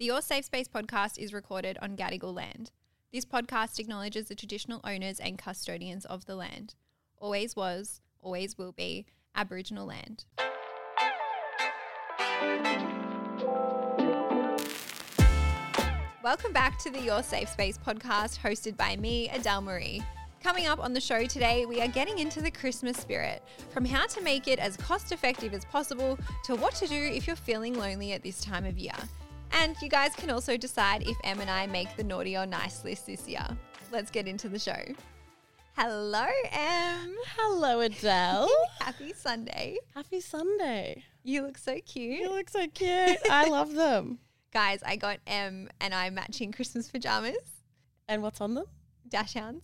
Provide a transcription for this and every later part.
The Your Safe Space podcast is recorded on Gadigal land. This podcast acknowledges the traditional owners and custodians of the land. Always was, always will be Aboriginal land. Welcome back to the Your Safe Space podcast hosted by me, Adele Marie. Coming up on the show today, we are getting into the Christmas spirit from how to make it as cost effective as possible to what to do if you're feeling lonely at this time of year. And you guys can also decide if Em and I make the naughty or nice list this year. Let's get into the show. Hello, Em. Hello, Adele. Happy Sunday. Happy Sunday. You look so cute. You look so cute. I love them. Guys, I got M and I matching Christmas pajamas. And what's on them? Dachshunds.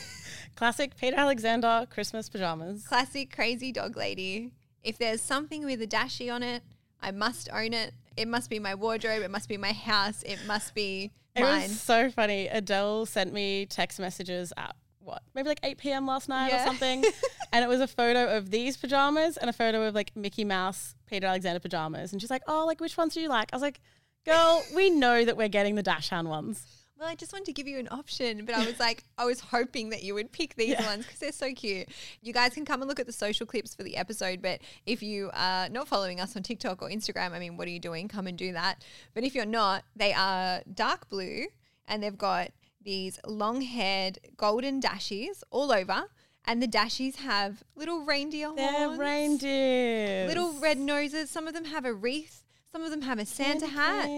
Classic Peter Alexander Christmas pajamas. Classic crazy dog lady. If there's something with a dashie on it, I must own it. It must be my wardrobe. It must be my house. It must be It mine. was so funny. Adele sent me text messages at what, maybe like 8 p.m. last night Yeah. or something. and it was a photo of these pajamas and a photo of like Mickey Mouse, Peter Alexander pajamas. And she's like, oh, like which ones do you like? I was like, girl, we know that we're getting the Dachshund ones. Well, I just wanted to give you an option, but I was like, I was hoping that you would pick these Yeah. ones because they're so cute. You guys can come and look at the social clips for the episode, but if you are not following us on TikTok or Instagram, I mean, what are you doing? Come and do that. But if you're not, they are dark blue and they've got these long haired golden dashies all over. And the dashies have little reindeer They're horns, reindeers. little red noses. Some of them have a wreath. Some of them have a Santa hat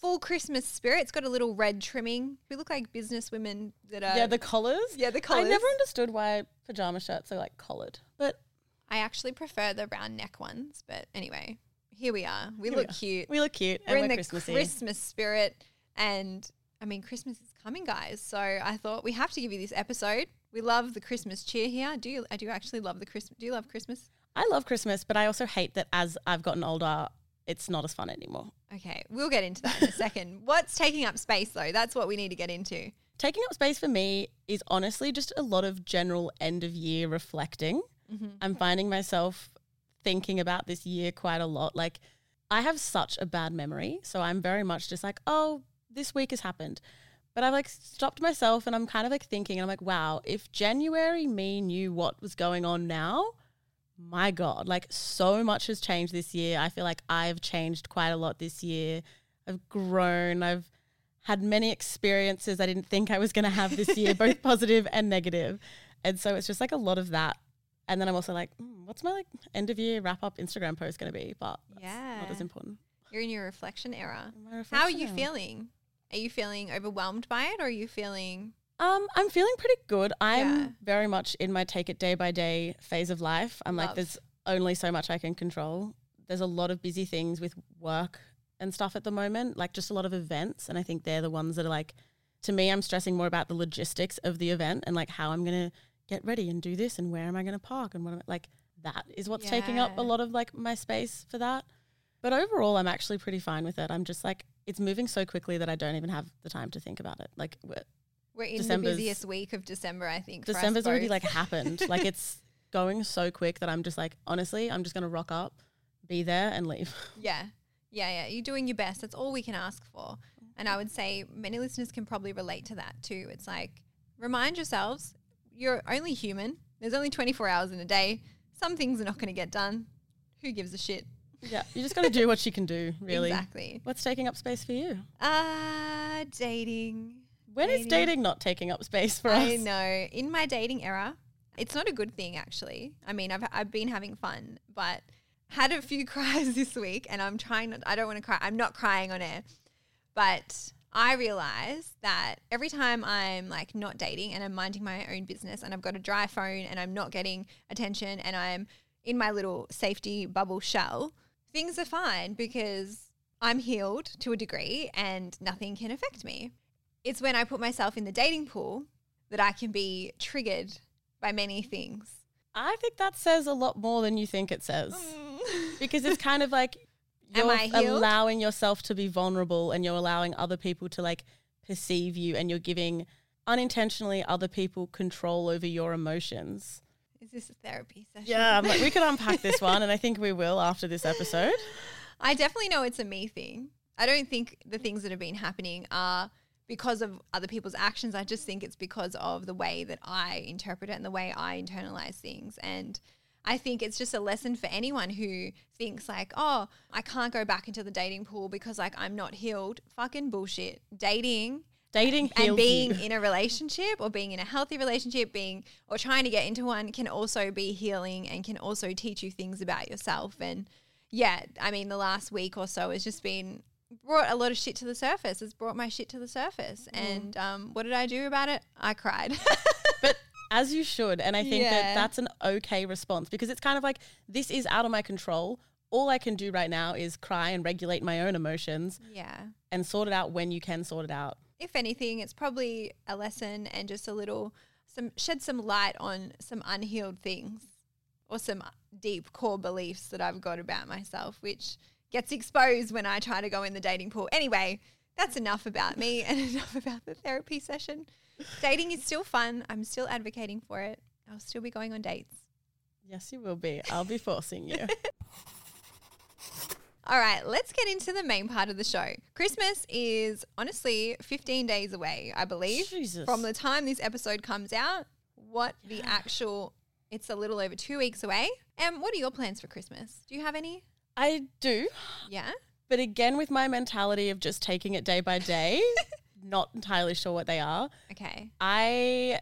full Christmas spirit. It's got a little red trimming. We look like business women that are. Yeah, the collars. yeah, the collars. I never understood why pajama shirts are like collared, but I actually prefer the round neck ones, but anyway, here we are. We Here we look are. cute. we look cute We're and in we're the Christmassy. Christmas spirit, and I mean, Christmas is coming, guys. So I thought we have to give you this episode. We love the Christmas cheer here. Do you? I do actually love the Christmas. Do you love Christmas? I love Christmas, but I also hate that as I've gotten older, it's not as fun anymore. Okay, we'll get into that in a second. What's taking up space though? That's what we need to get into. Taking up space for me is honestly just a lot of general end of year reflecting. Mm-hmm. I'm finding myself thinking about this year quite a lot. Like, I have such a bad memory. So I'm very much just like, oh, this week has happened. But I've like stopped myself and I'm kind of like thinking, and I'm like, wow, if January me knew what was going on now, my God, like so much has changed this year. I feel like I've changed quite a lot this year. I've grown. I've had many experiences I didn't think I was going to have this year, both positive and negative. And so it's just like a lot of that. And then I'm also like, mm, what's my like end of year wrap up Instagram post going to be? But that's not as important. You're in your reflection era. My How are you now. feeling? Are you feeling overwhelmed by it, or are you feeling? Um, I'm feeling pretty good. I'm Yeah. very much in my take it day by day phase of life. I'm Love. like, there's only so much I can control. There's a lot of busy things with work and stuff at the moment, like just a lot of events. And I think they're the ones that are like, to me, I'm stressing more about the logistics of the event and like how I'm going to get ready and do this and where am I going to park and what am I, like that is what's taking up a lot of like my space for that. But overall, I'm actually pretty fine with it. I'm just like, it's moving so quickly that I don't even have the time to think about it. Like, we're, in December's- the busiest week of December, I think. December's already like happened. like it's going so quick that I'm just like, honestly, I'm just gonna rock up, be there, and leave. yeah, yeah, yeah. You're doing your best. That's all we can ask for. And I would say many listeners can probably relate to that too. It's like remind yourselves you're only human. There's only 24 hours in a day. Some things are not going to get done. Who gives a shit? yeah, you just gotta do what you can do, really. Exactly. What's taking up space for you? Ah, dating. When is Dating. dating not taking up space for us? I know. In my dating era, it's not a good thing actually. I mean, I've I've been having fun, but had a few cries this week, and I'm trying. Not, I don't want to cry. I'm not crying on air, but I realize that every time I'm like not dating and I'm minding my own business, and I've got a dry phone, and I'm not getting attention, and I'm in my little safety bubble shell, things are fine because I'm healed to a degree, and nothing can affect me it's when I put myself in the dating pool that I can be triggered by many things. I think that says a lot more than you think it says. Mm. Because it's kind of like you're allowing yourself to be vulnerable and you're allowing other people to like perceive you and you're giving unintentionally other people control over your emotions. Is this a therapy session? Yeah, I'm like, we could unpack this one, and I think we will after this episode. I definitely know it's a me thing. I don't think the things that have been happening are because of other people's actions. I just think it's because of the way that I interpret it and the way I internalize things. And I think it's just a lesson for anyone who thinks like, oh, I can't go back into the dating pool because like I'm not healed. Fucking bullshit. Dating Dating and heals being you. in a relationship or being in a healthy relationship, being or trying to get into one can also be healing and can also teach you things about yourself. And yeah, I mean, the last week or so has just been brought a lot of shit to the surface. It's brought my shit to the surface. Mm. And um, what did I do about it? I cried. but as you should. And I think Yeah. that that's an okay response because it's kind of like this is out of my control. All I can do right now is cry and regulate my own emotions yeah. and sort it out when you can sort it out. if anything, it's probably a lesson and just a little some shed some light on some unhealed things or some deep core beliefs that I've got about myself, which gets exposed when I try to go in the dating pool. Anyway, that's enough about me and enough about the therapy session. Dating is still fun. I'm still advocating for it. I'll still be going on dates. Yes, you will be. I'll be forcing you. All right, let's get into the main part of the show. Christmas is honestly 15 days away, I believe. Jesus. From the time this episode comes out, what the actual, it's a little over two weeks away. And what are your plans for Christmas? Do you have any? I do. Yeah. But again, with my mentality of just taking it day by day, not entirely sure what they are. Okay. I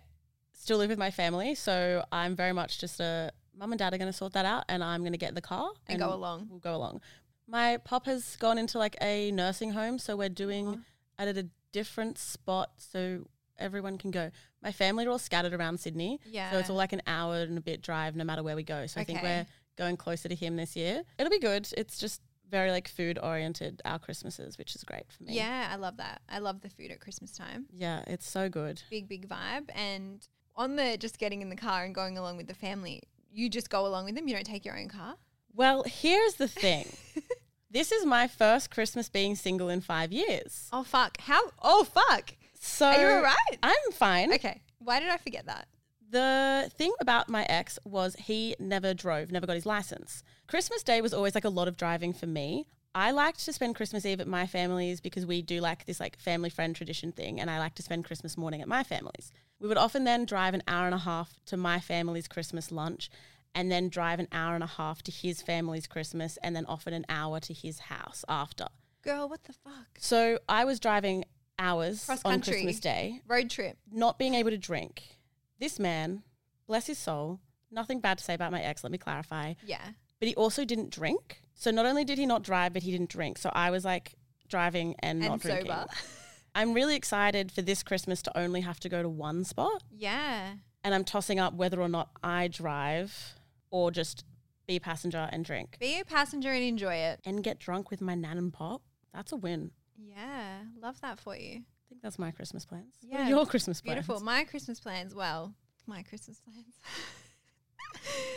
still live with my family, so I'm very much just a mum and dad are going to sort that out, and I'm going to get in the car And go along. We'll go along. My pop has gone into like a nursing home, so we're doing at a different spot so everyone can go. My family are all scattered around Sydney, Yeah. so it's all like an hour and a bit drive no matter where we go. So I think we're going closer to him this year. It'll be good. It's just very like food oriented our Christmases, which is great for me. Yeah, I love that. I love the food at Christmas time. Yeah, it's so good. Big, big vibe. And on the just getting in the car and going along with the family, you just go along with them. You don't take your own car. Well, here's the thing. this is my first Christmas being single in five years. Oh, fuck. How? Oh, fuck. So Are you all right? I'm fine. Okay. Why did I forget that? The thing about my ex was he never drove, never got his license. Christmas Day was always like a lot of driving for me. I liked to spend Christmas Eve at my family's because we do like this like family friend tradition thing, and I like to spend Christmas morning at my family's. We would often then drive an hour and a half to my family's Christmas lunch, and then drive an hour and a half to his family's Christmas, and then often an hour to his house after. Girl, what the fuck? So I was driving hours Cross on country. Christmas Day, Road trip. not being able to drink. This man, bless his soul, nothing bad to say about my ex, let me clarify, Yeah. but he also didn't drink. So not only did he not drive, but he didn't drink. So I was like driving and, not And drinking. sober. I'm really excited for this Christmas to only have to go to one spot. yeah. And I'm tossing up whether or not I drive or just be a passenger and drink Be a passenger and enjoy it. and get drunk with my nan and pop. That's a win. Yeah. Love that for you. I think that's my Christmas plans. What Yeah, are your Christmas plans? Beautiful. My Christmas plans, well, my Christmas plans.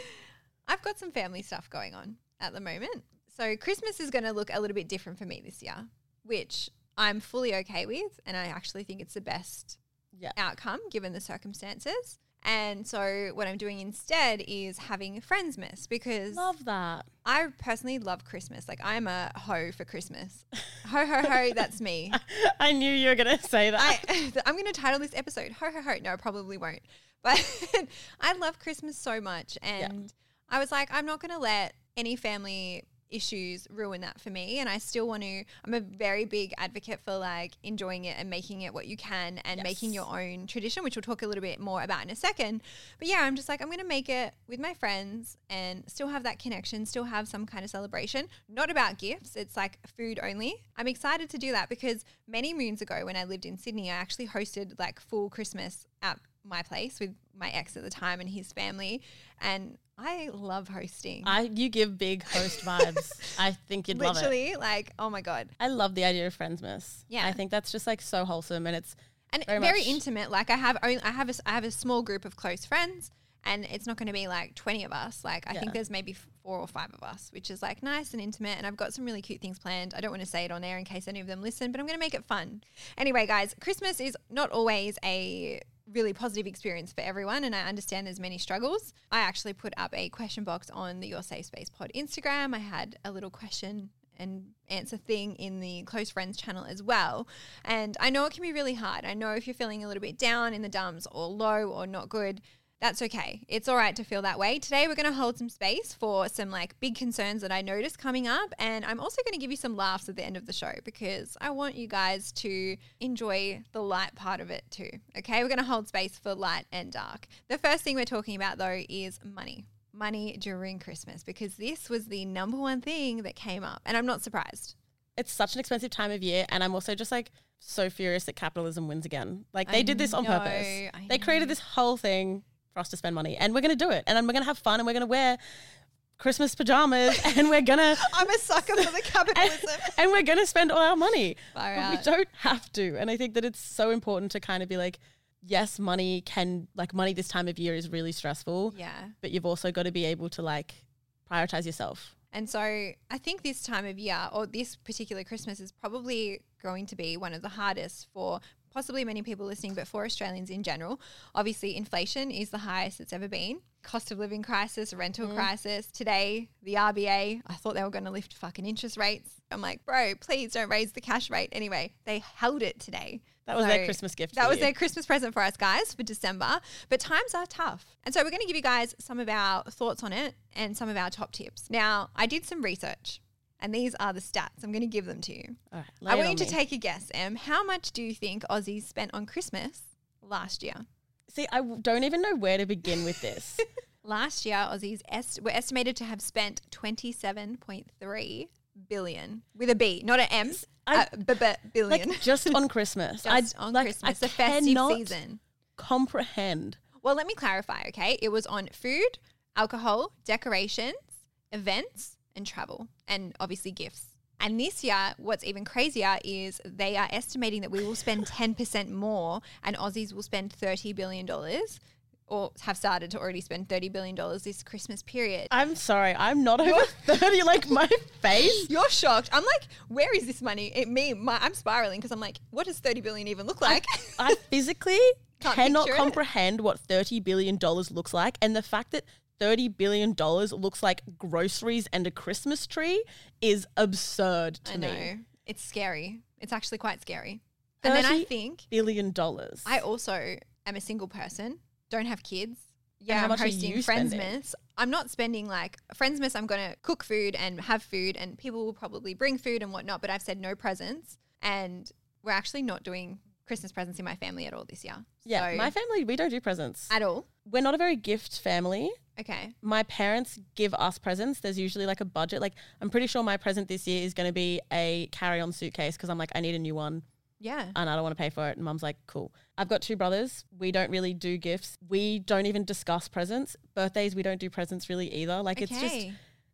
I've got some family stuff going on at the moment. So Christmas is going to look a little bit different for me this year, which I'm fully okay with. And I actually think it's the best Yeah. outcome given the circumstances. And so what I'm doing instead is having Friendsmas because Love that. I personally love Christmas. Like I'm a ho for Christmas. ho ho ho, that's me. I knew you were going to say that. I, I'm going to title this episode "Ho Ho Ho." No, I probably won't. But I love Christmas so much, and I was like, I'm not going to let any family issues ruin that for me. And I still want to. I'm a very big advocate for like enjoying it and making it what you can, and making your own tradition, which we'll talk a little bit more about in a second. But yeah, I'm just like I'm going to make it with my friends and still have that connection, still have some kind of celebration. Not about gifts. It's like food only. I'm excited to do that because many moons ago when I lived in Sydney, I actually hosted like full Christmas at my place with my ex at the time and his family. And I love hosting. I you give big host vibes. I think you'd love it. Literally, like, oh my God. I love the idea of Friendsmas. Yeah. I think that's just like so wholesome and it's and Very very, intimate. Like I have, only, I have, a, I have a small group of close friends, and it's not going to be like twenty of us. Like I Yeah. think there's maybe four or five of us, which is like nice and intimate. And I've got some really cute things planned. I don't want to say it on air in case any of them listen, but I'm going to make it fun. Anyway, guys, Christmas is not always a really positive experience for everyone and I understand there's many struggles. I actually put up a question box on the Your Safe Space Pod Instagram. I had a little question and answer thing in the close friends channel as well. And I know it can be really hard. I know if you're feeling a little bit down in the dumps or low or not good, that's okay. It's all right to feel that way. Today, we're going to hold some space for some like big concerns that I noticed coming up. And I'm also going to give you some laughs at the end of the show because I want you guys to enjoy the light part of it too. Okay. We're going to hold space for light and dark. The first thing we're talking about though is money. Money during Christmas because this was the number one thing that came up. And I'm not surprised. It's such an expensive time of year. And I'm also just like so furious that capitalism wins again. Like they I did this on know, purpose. I They created this whole thing for us to spend money. And we're going to do it. And then we're going to have fun and we're going to wear Christmas pajamas and we're going to. I'm a sucker for the and, capitalism. and we're going to spend all our money. We don't have to. And I think that it's so important to kind of be like, yes, money can, like, money this time of year is really stressful, Yeah. but you've also got to be able to, like, prioritize yourself. And so I think this time of year or this particular Christmas is probably going to be one of the hardest for possibly many people listening, but for Australians in general. Obviously, inflation is the highest it's ever been. Cost of living crisis, rental mm. crisis. Today, the RBA, I thought they were going to lift fucking interest rates. I'm like, bro, please don't raise the cash rate. Anyway, they held it today. That was their Christmas gift. That was you. their Christmas present for us guys for December. But times are tough. And so we're going to give you guys some of our thoughts on it and some of our top tips. Now, I did some research and these are the stats. I'm going to give them to you. Right, I want you to me. take a guess, Em. How much do you think Aussies spent on Christmas last year? See, I w- don't even know where to begin with this. Last year, Aussies est- were estimated to have spent 27.3 billion with a B, not an M. I- uh, b- b- billion. like just on Christmas. I- Just on like, Christmas, I the festive season. Comprehend. Well, let me clarify, okay? It was on food, alcohol, decorations, events, and travel, and obviously gifts. And this year, what's even crazier is they are estimating that we will spend 10% more and Aussies will spend $30 billion or have started to already spend $30 billion this Christmas period. I'm sorry, I'm not over thirty. Like my face. You're shocked. I'm like, where is this money? It, me, my, I'm spiraling because I'm like, what does 30 billion even look like? I physically cannot picture it. comprehend what thirty billion dollars looks like, and the fact that thirty billion dollars looks like groceries and a Christmas tree is absurd to me. I know. me. It's scary. It's actually quite scary. And then I think Billion dollars. I also am a single person, don't have kids. Yeah, how I'm much are hosting you spending? Friendsmas. I'm not spending like Friendsmas. I'm going to cook food and have food, and people will probably bring food and whatnot. But I've said no presents, and we're actually not doing Christmas presents in my family at all this year. yeah, So- my family we don't do presents. at all. We're not a very gift family. Okay, my parents give us presents. There's usually like a budget. Like I'm pretty sure my present this year is going to be a carry-on suitcase because I'm like I need a new one yeah, and I don't want to pay for it. And mum's like, cool. I've got two brothers. We don't really do gifts. We don't even discuss presents. Birthdays, we don't do presents really either. Like okay, it's just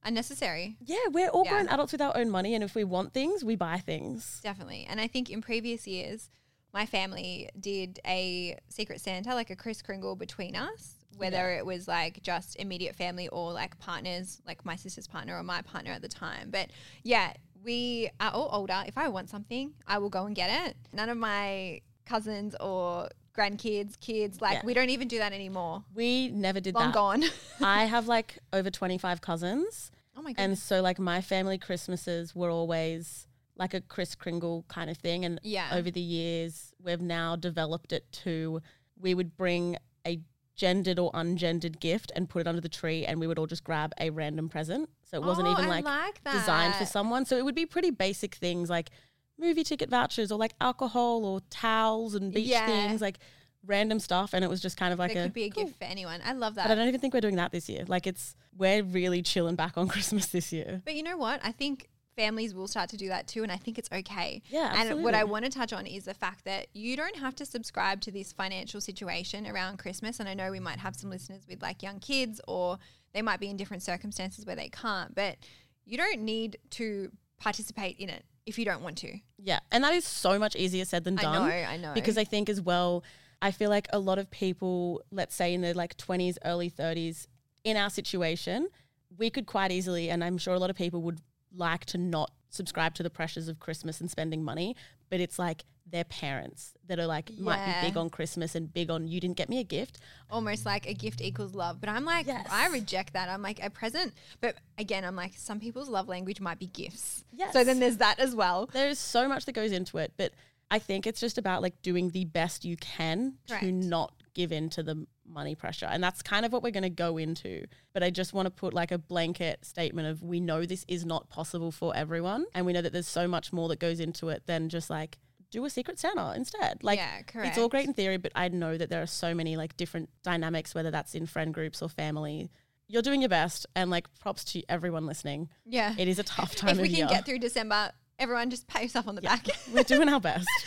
unnecessary. yeah, we're all Yeah. grown adults with our own money, and if we want things, we buy things. Definitely. And I think in previous years, my family did a Secret Santa, like a Kris Kringle between us, whether it was like just immediate family or like partners, like my sister's partner or my partner at the time. But yeah, we are all older. If I want something, I will go and get it. None of my cousins or grandkids, kids, like Yeah. we don't even do that anymore. We never did Long that. gone. I have like over 25 cousins. oh my god. And so like my family Christmases were always like a Kris Kringle kind of thing. And Yeah. over the years, we've now developed it to we would bring a gendered or ungendered gift and put it under the tree and we would all just grab a random present. So it wasn't Oh, even like, like designed for someone. So it would be pretty basic things like movie ticket vouchers or like alcohol or towels and beach Yeah. things, like random stuff. And it was just kind of like a could be a cool. gift for anyone. I love that. But I don't even think we're doing that this year. Like it's we're really chilling back on Christmas this year. But you know what? I think families will start to do that too, and I think it's okay. Yeah, Absolutely. And what I want to touch on is the fact that you don't have to subscribe to this financial situation around Christmas. And I know we might have some listeners with like young kids, or they might be in different circumstances where they can't. But you don't need to participate in it if you don't want to. Yeah, and that is so much easier said than done. I know, I know. Because I think as well, I feel like a lot of people, let's say in their like 20s, early 30s, in our situation, we could quite easily, and I'm sure a lot of people would like to not subscribe to the pressures of Christmas and spending money, but it's like their parents that are like might be big on Christmas and big on you didn't get me a gift. almost like a gift equals love. But I'm like, Yes. I reject that. I'm like a present. But again, I'm like, some people's love language might be gifts. Yes. So then there's that as well. There's so much that goes into it, but I think it's just about like doing the best you can Correct. to not give in to the money pressure. And that's kind of what we're going to go into. But I just want to put like a blanket statement of we know this is not possible for everyone. And we know that there's so much more that goes into it than just like do a secret Santa instead. Like yeah, correct. it's all great in theory, but I know that there are so many like different dynamics, whether that's in friend groups or family. You're doing your best and like props to everyone listening. Yeah. It is a tough time if we can year. get through December, everyone just pat yourself on the Yeah. back. We're doing our best.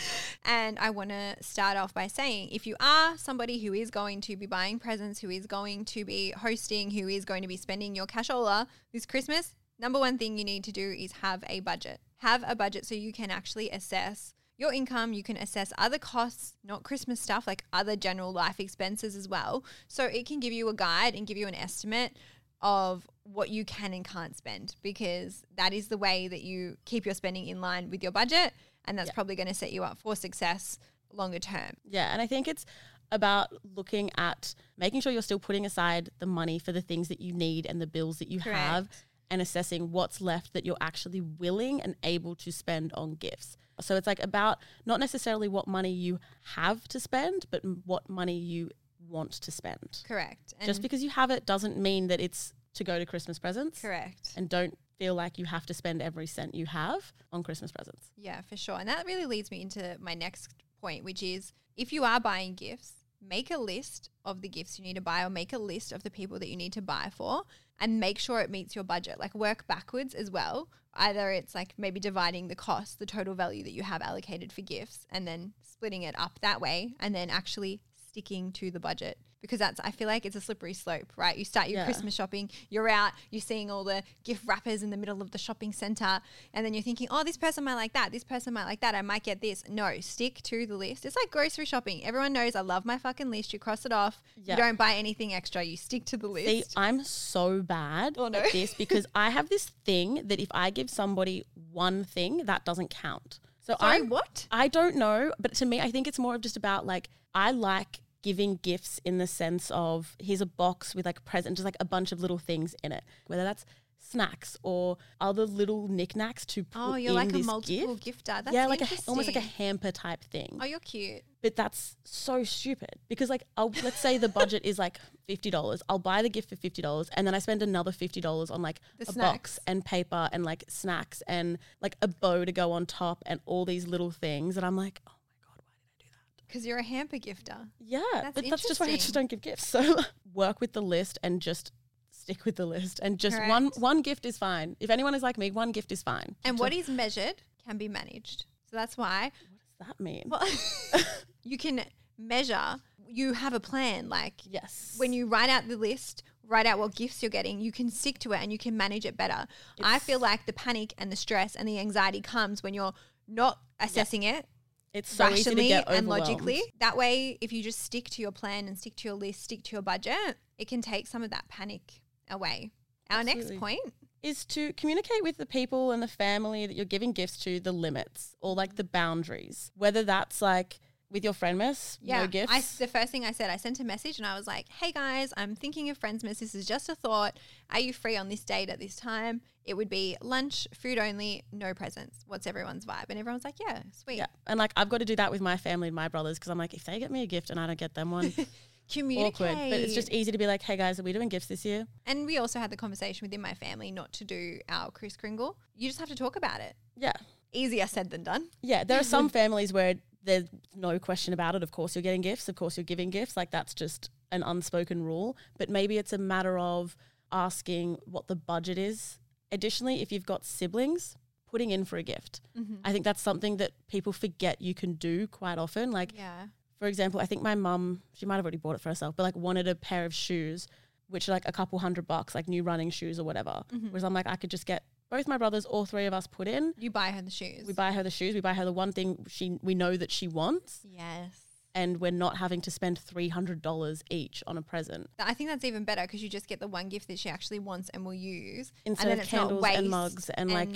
And I want to start off by saying if you are somebody who is going to be buying presents, who is going to be hosting, who is going to be spending your cashola this Christmas, number one thing you need to do is have a budget. Have a budget so you can actually assess your income, you can assess other costs, not Christmas stuff, like other general life expenses as well. So it can give you a guide and give you an estimate of what you can and can't spend because that is the way that you keep your spending in line with your budget and that's Yeah. probably going to set you up for success longer term. Yeah, and I think it's about looking at making sure you're still putting aside the money for the things that you need and the bills that you have and assessing what's left that you're actually willing and able to spend on gifts. So it's like about not necessarily what money you have to spend, but what money you want to spend. Correct. And Just because you have it doesn't mean that it's to go to Christmas presents. correct. And don't feel like you have to spend every cent you have on Christmas presents. Yeah, for sure. And that really leads me into my next point, which is if you are buying gifts, make a list of the gifts you need to buy or make a list of the people that you need to buy for and make sure it meets your budget. Like work backwards as well. Either it's like maybe dividing the cost, the total value that you have allocated for gifts, and then splitting it up that way, and then actually sticking to the budget because that's I feel like it's a slippery slope, right? You start your Yeah. Christmas shopping, you're out, you're seeing all the gift wrappers in the middle of the shopping center, and then you're thinking, "Oh, this person might like that. This person might like that. I might get this." No, stick to the list. It's like grocery shopping. Everyone knows I love my fucking list. You cross it off. Yeah. You don't buy anything extra. You stick to the See, list. I'm so bad Oh, no. at this because I have this thing that if I give somebody one thing, that doesn't count. So Sorry, I'm what? I don't know, but to me, I think it's more of just about like I like giving gifts in the sense of here's a box with like present, just like a bunch of little things in it, whether that's snacks or other little knickknacks to put Oh, you're in like a this multiple gift. gifter. That's yeah, like a almost like a hamper type thing. Oh, you're cute. But that's so stupid because, like, I'll, let's say the budget is like fifty dollars. I'll buy the gift for fifty dollars, and then I spend another fifty dollars on like The a snacks. box and paper and like snacks and like a bow to go on top and all these little things. And I'm like, oh my god, why did I do that? Because you're a hamper gifter. Yeah, That's but that's just why I just don't give gifts. So work with the list and just stick with the list, and just one Correct. one gift is fine. If anyone is like me, one gift is fine. And So what is measured can be managed. So that's why what does that mean? well, you can measure. You have a plan. Like yes, when you write out the list, write out what gifts you're getting, you can stick to it and you can manage it better. I feel like the panic and the stress and the anxiety comes when you're not assessing it it's so easy to rationally get and logically. That way, if you just stick to your plan and stick to your list, stick to your budget, it can take some of that panic away. Our Absolutely. next point, is to communicate with the people and the family that you're giving gifts to the limits or like the boundaries. Whether that's like with your Friendsmas, yeah, no gifts. I, the first thing I said, I sent a message and I was like, "Hey guys, I'm thinking of Friendsmas. This is just a thought. Are you free on this date at this time? It would be lunch, food only, no presents. What's everyone's vibe?" And everyone's like, "Yeah, sweet." yeah, and like I've got to do that with my family and my brothers because I'm like, if they get me a gift and I don't get them one, Communicate. awkward. But it's just easy to be like, hey guys, are we doing gifts this year? and we also had the conversation within my family not to do our Kris Kringle. You just have to talk about it. Yeah, Easier said than done. yeah. There are some families where there's no question about it. Of course, you're getting gifts. Of course, you're giving gifts. Like that's just an unspoken rule. But maybe it's a matter of asking what the budget is. Additionally, if you've got siblings, putting in for a gift. Mm-hmm. I think that's something that people forget you can do quite often. Like, Yeah. For example, I think my mum, she might have already bought it for herself, but like wanted a pair of shoes, which are like a couple hundred bucks, like new running shoes or whatever. Mm-hmm. Whereas I'm like, I could just get both my brothers, all three of us put in. You buy her the shoes. We buy her the shoes. We buy her the one thing she we know that she wants, Yes. and we're not having to spend three hundred dollars each on a present I think that's even better because you just get the one gift that she actually wants and will use. instead and then of candles and mugs and, like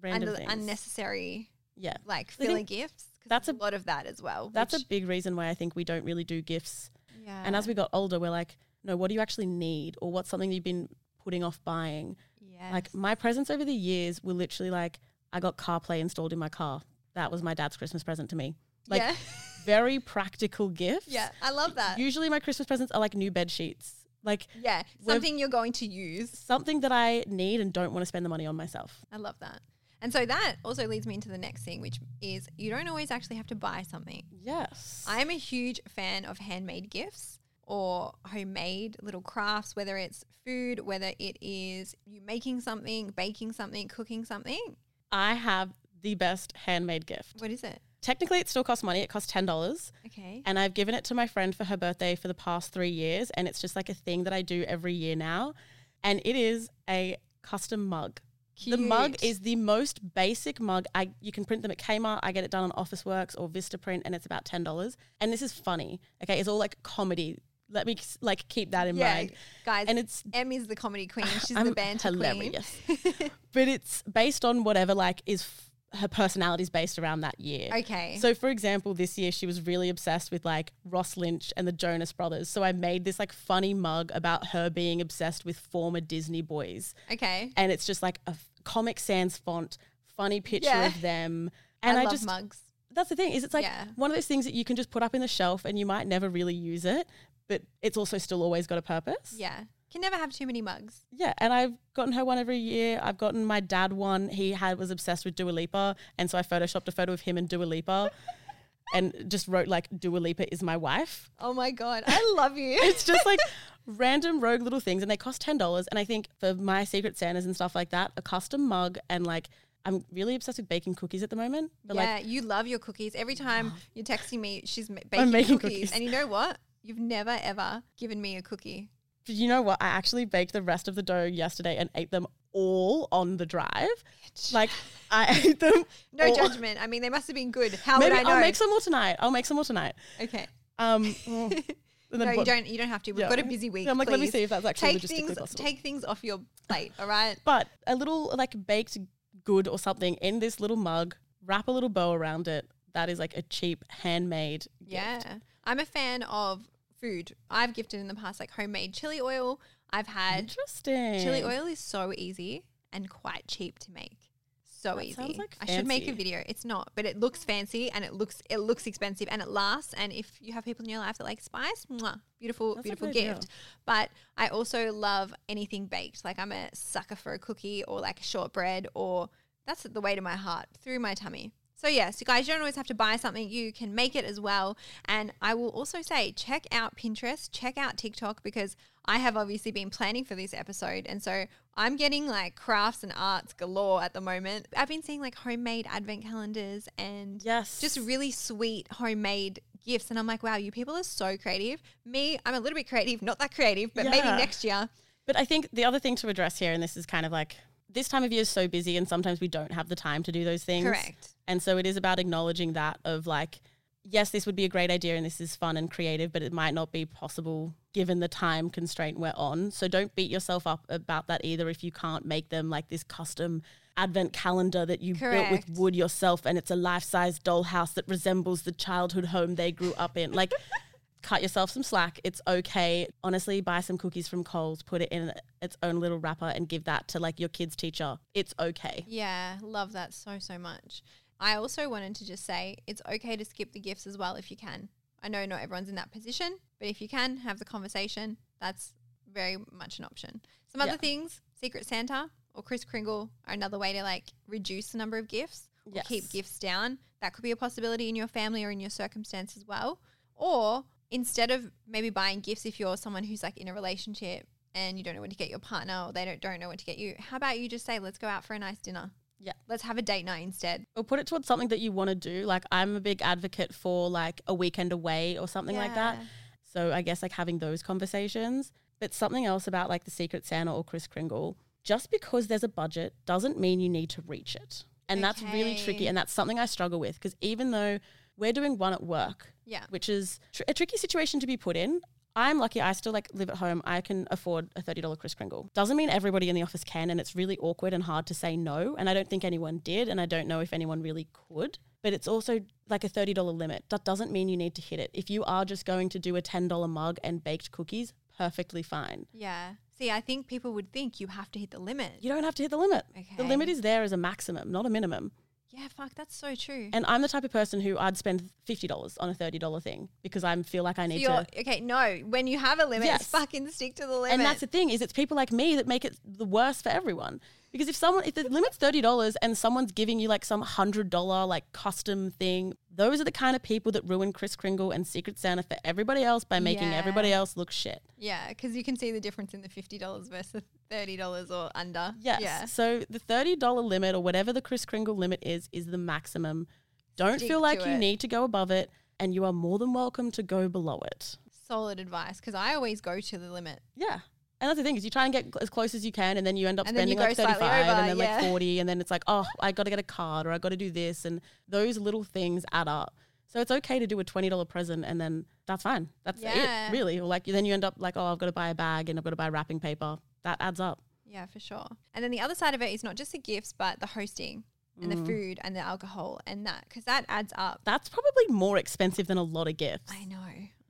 random unnecessary yeah, like filler gifts. That's a a- lot of that as well. That's a big reason why I think we don't really do gifts. yeah. And as we got older, we're like, no, what do you actually need? Or what's something you've been putting off buying? yes. Like my presents over the years were literally like, I got CarPlay installed in my car. That was my dad's Christmas present to me. Like yeah, very practical gifts. yeah, I love that. Usually my Christmas presents are like new bed sheets. Like yeah, something you're going to use. something that I need and don't want to spend the money on myself. I love that. And so that also leads me into the next thing, which is you don't always actually have to buy something. Yes. I'm a huge fan of handmade gifts or homemade little crafts, whether it's food, whether it is you making something, baking something, cooking something. I have the best handmade gift. What is it? Technically, it still costs money. It costs ten dollars, Okay. and I've given it to my friend for her birthday for the past three years, and it's just like a thing that I do every year now, and it is a custom mug. The mug is the most basic mug. I you can print them at Kmart. I get it done on Officeworks or Vistaprint, and it's about ten dollars. And this is funny. Okay, it's all like comedy. Let me like keep that in yeah, mind. guys. And it's Em is the comedy queen. She's the I'm banter hilarious. queen. but it's based on whatever like is f- her personality is based around that year. okay. So, for example, this year she was really obsessed with like Ross Lynch and the Jonas Brothers. So I made this like funny mug about her being obsessed with former Disney boys, okay. and it's just like a Comic Sans font, funny picture Yeah. of them. And I, I, love just mugs. that's the thing is it's like Yeah. one of those things that you can just put up in the shelf and you might never really use it, but it's also still always got a purpose. Yeah. Can never have too many mugs. Yeah, and I've gotten her one every year. I've gotten my dad one. He had was obsessed with Dua Lipa, and so I photoshopped a photo of him and Dua Lipa, and just wrote like Dua Lipa is my wife. Oh my god, I love you. It's just like random rogue little things, and they cost ten dollars. And I think for my Secret Santas and stuff like that, a custom mug and like I'm really obsessed with baking cookies at the moment. But yeah, like you love your cookies. Every time you're texting me, she's baking I'm making cookies. cookies. And you know what? You've never ever given me a cookie. You know what? I actually baked the rest of the dough yesterday and ate them all on the drive. Like I ate them. No all- judgment. I mean, they must have been good. How Maybe would I know? I'll make some more tonight. I'll make some more tonight. okay. Um, oh, No, you don't. You don't have to. We've Yeah. got a busy week. Yeah, I'm like, let me see if that's actually Take logistically things. possible. Take things off your plate. All right. but a little like baked good or something in this little mug, wrap a little bow around it. That is like a cheap handmade. Yeah. gift. I'm a fan of food. I've gifted in the past like homemade chili oil. I've had Interesting. chili oil is so easy and quite cheap to make. So That easy. sounds like I should make a video. It's not, but it looks fancy and it looks it looks expensive and it lasts. And if you have people in your life that like spice, mwah, beautiful, That's beautiful gift. But I also love anything baked. Like I'm a sucker for a cookie or like a shortbread or that's the way to my heart through my tummy. So yeah, so guys, you don't always have to buy something. You can make it as well. And I will also say, check out Pinterest, check out TikTok because I have obviously been planning for this episode, and so I'm getting like crafts and arts galore at the moment. I've been seeing like homemade advent calendars and Yes. just really sweet homemade gifts, and I'm like, wow, you people are so creative. Me, I'm a little bit creative, not that creative, but maybe next year. But I think the other thing to address here, and this is kind of like this time of year is so busy, and sometimes we don't have the time to do those things. Correct. And so it is about acknowledging that of like, yes, this would be a great idea and this is fun and creative, but it might not be possible given the time constraint we're on. So don't beat yourself up about that either if you can't make them like this custom advent calendar that you built with wood yourself and it's a life-size dollhouse that resembles the childhood home they grew up in. Like cut yourself some slack. It's okay. Honestly, buy some cookies from Coles, put it in its own little wrapper and give that to like your kid's teacher. It's okay. Yeah, love that so, so much. I also wanted to just say it's okay to skip the gifts as well if you can. I know not everyone's in that position, but if you can have the conversation, that's very much an option. Some other Yeah. things, Secret Santa or Kris Kringle are another way to like reduce the number of gifts or keep gifts down. That could be a possibility in your family or in your circumstance as well. Or instead of maybe buying gifts if you're someone who's like in a relationship and you don't know what to get your partner or they don't, don't know what to get you, how about you just say, let's go out for a nice dinner? Yeah. Let's have a date night instead. or put it towards something that you want to do. Like I'm a big advocate for like a weekend away or something like that. So I guess like having those conversations. But something else about like the Secret Santa or Kris Kringle, just because there's a budget doesn't mean you need to reach it. And that's really tricky. And that's something I struggle with because even though we're doing one at work, Yeah. which is tr- a tricky situation to be put in, I'm lucky I still like live at home. I can afford a $30 Kris Kringle. Doesn't mean everybody in the office can and it's really awkward and hard to say no and I don't think anyone did and I don't know if anyone really could. But it's also like a $30 limit. That doesn't mean you need to hit it. If you are just going to do a $10 mug and baked cookies, perfectly fine. Yeah. See, I think people would think you have to hit the limit. You don't have to hit the limit. Okay. The limit is there as a maximum, not a minimum. Yeah, fuck, that's so true. And I'm the type of person who I'd spend $50 on a $30 thing because I feel like I need you're, to okay, no, when you have a limit, Yes. fucking stick to the limit. And that's the thing is it's people like me that make it the worst for everyone. Because if someone if the limit's thirty dollars and someone's giving you like some hundred dollar like custom thing, those are the kind of people that ruin Kris Kringle and Secret Santa for everybody else by making Yeah. everybody else look shit. yeah, because you can see the difference in the $50 versus $30 or under. Yes. Yeah. So the thirty dollar limit or whatever the Kris Kringle limit is is the maximum. Don't Stick feel like you it. need to go above it, and you are more than welcome to go below it. Solid advice because I always go to the limit. Yeah. And that's the thing is you try and get as close as you can and then you end up And spending like 35 over, and then yeah. like 40 and then it's like, oh, I got to get a card or I got to do this. And those little things add up. So it's okay to do a $20 present and then that's fine. That's Yeah. it, really. Or like then you end up like, oh, I've got to buy a bag and I've got to buy wrapping paper. That adds up. Yeah, for sure. And then the other side of it is not just the gifts, but the hosting and Mm. the food and the alcohol and that because that adds up. That's probably more expensive than a lot of gifts. I know,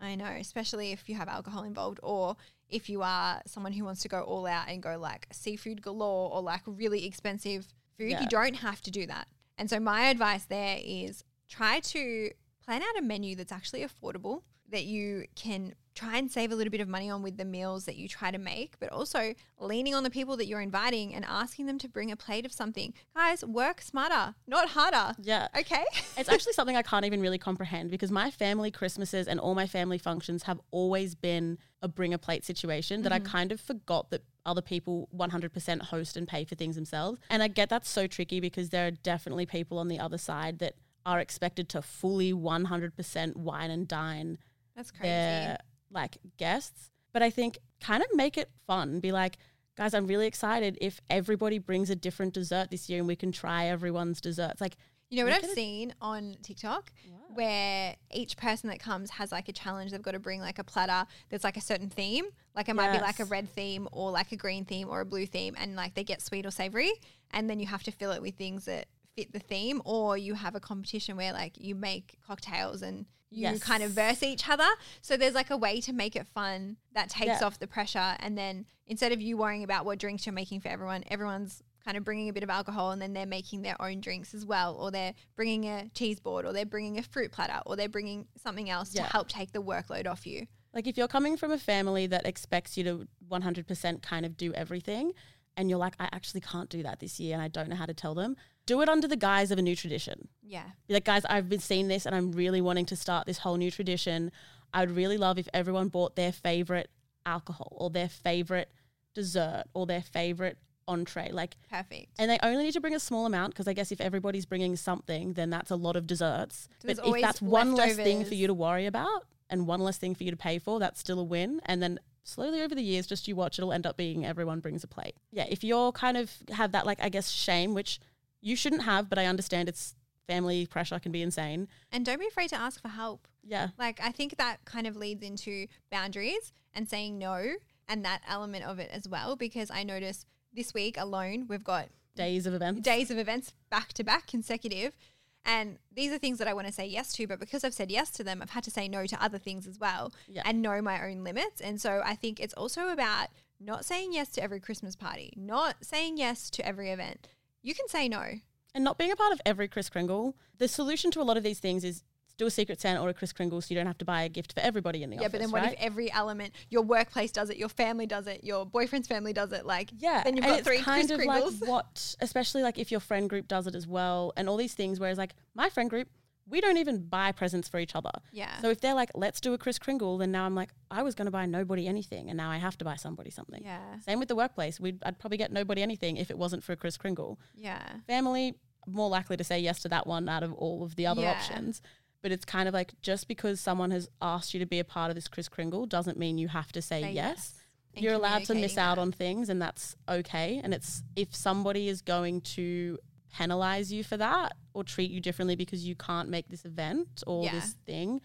I know, especially if you have alcohol involved or if you are someone who wants to go all out and go like seafood galore or like really expensive food. Yeah. You don't have to do that. And so my advice there is try to plan out a menu that's actually affordable that you can try and save a little bit of money on with the meals that you try to make, but also leaning on the people that you're inviting and asking them to bring a plate of something. Guys, work smarter, not harder. Yeah. Okay? it's actually something I can't even really comprehend because my family Christmases and all my family functions have always been a bring a plate situation that I mm-hmm. kind of forgot that other people 100% host and pay for things themselves. And I get that's so tricky because there are definitely people on the other side that are expected to fully 100% wine and dine That's crazy. Like guests. But I think kind of make it fun. Be like, guys, I'm really excited if everybody brings a different dessert this year and we can try everyone's desserts. Like You know what I've seen on TikTok where each person that comes has like a challenge. They've got to bring like a platter that's like a certain theme. Like it might be like a red theme or like a green theme or a blue theme and like they get sweet or savory and then you have to fill it with things that fit the theme or you have a competition where like you make cocktails and you kind of verse each other. So there's like a way to make it fun that takes Yeah. off the pressure and then instead of you worrying about what drinks you're making for everyone, everyone's kind of bringing a bit of alcohol and then they're making their own drinks as well or they're bringing a cheese board or they're bringing a fruit platter or they're bringing something else Yeah. to help take the workload off you. Like if you're coming from a family that expects you to 100% kind of do everything and you're like I actually can't do that this year and I don't know how to tell them, do it under the guise of a new tradition. Yeah. Be like guys, I've been seeing this and I'm really wanting to start this whole new tradition. I'd really love if everyone bought their favorite alcohol or their favorite dessert or their favorite entree like Perfect. and they only need to bring a small amount because I guess if everybody's bringing something, then that's a lot of desserts. There's but if that's one less thing for you to worry about and one less thing for you to pay for, that's still a win. And then slowly over the years, just you watch, it'll end up being everyone brings a plate. Yeah, if you're kind of have that like I guess shame, which you shouldn't have, but I understand it's family pressure can be insane. And don't be afraid to ask for help. Yeah. Like I think that kind of leads into boundaries and saying no and that element of it as well because I notice this week alone we've got Days of events. days of events back to back consecutive and these are things that I want to say yes to but because I've said yes to them I've had to say no to other things as well Yeah. and know my own limits and so I think it's also about not saying yes to every Christmas party not saying yes to every event you can say no and not being a part of every Kris Kringle. The solution to a lot of these things is do a Secret Santa or a Kris Kringle so you don't have to buy a gift for everybody in the yeah office. Yeah, but then what right? if every element your workplace does it your family does it your boyfriend's family does it like Yeah, then you've and got it's three kind Kris of like Kringles. what, especially like if your friend group does it as well, and all these things. Whereas like my friend group, we don't even buy presents for each other. yeah So if they're like, let's do a Kris Kringle, then now I'm like, I was going to buy nobody anything, and now I have to buy somebody something. yeah Same with the workplace. We'd I'd probably get nobody anything if it wasn't for a Kris Kringle. yeah Family more likely to say yes to that one out of all of the other Yeah. options. But it's kind of like just because someone has asked you to be a part of this Kris Kringle doesn't mean you have to say, Say yes and you're allowed to miss out on things and that's okay and it's if somebody is going to penalize you for that or treat you differently because you can't make this event or Yeah. this thing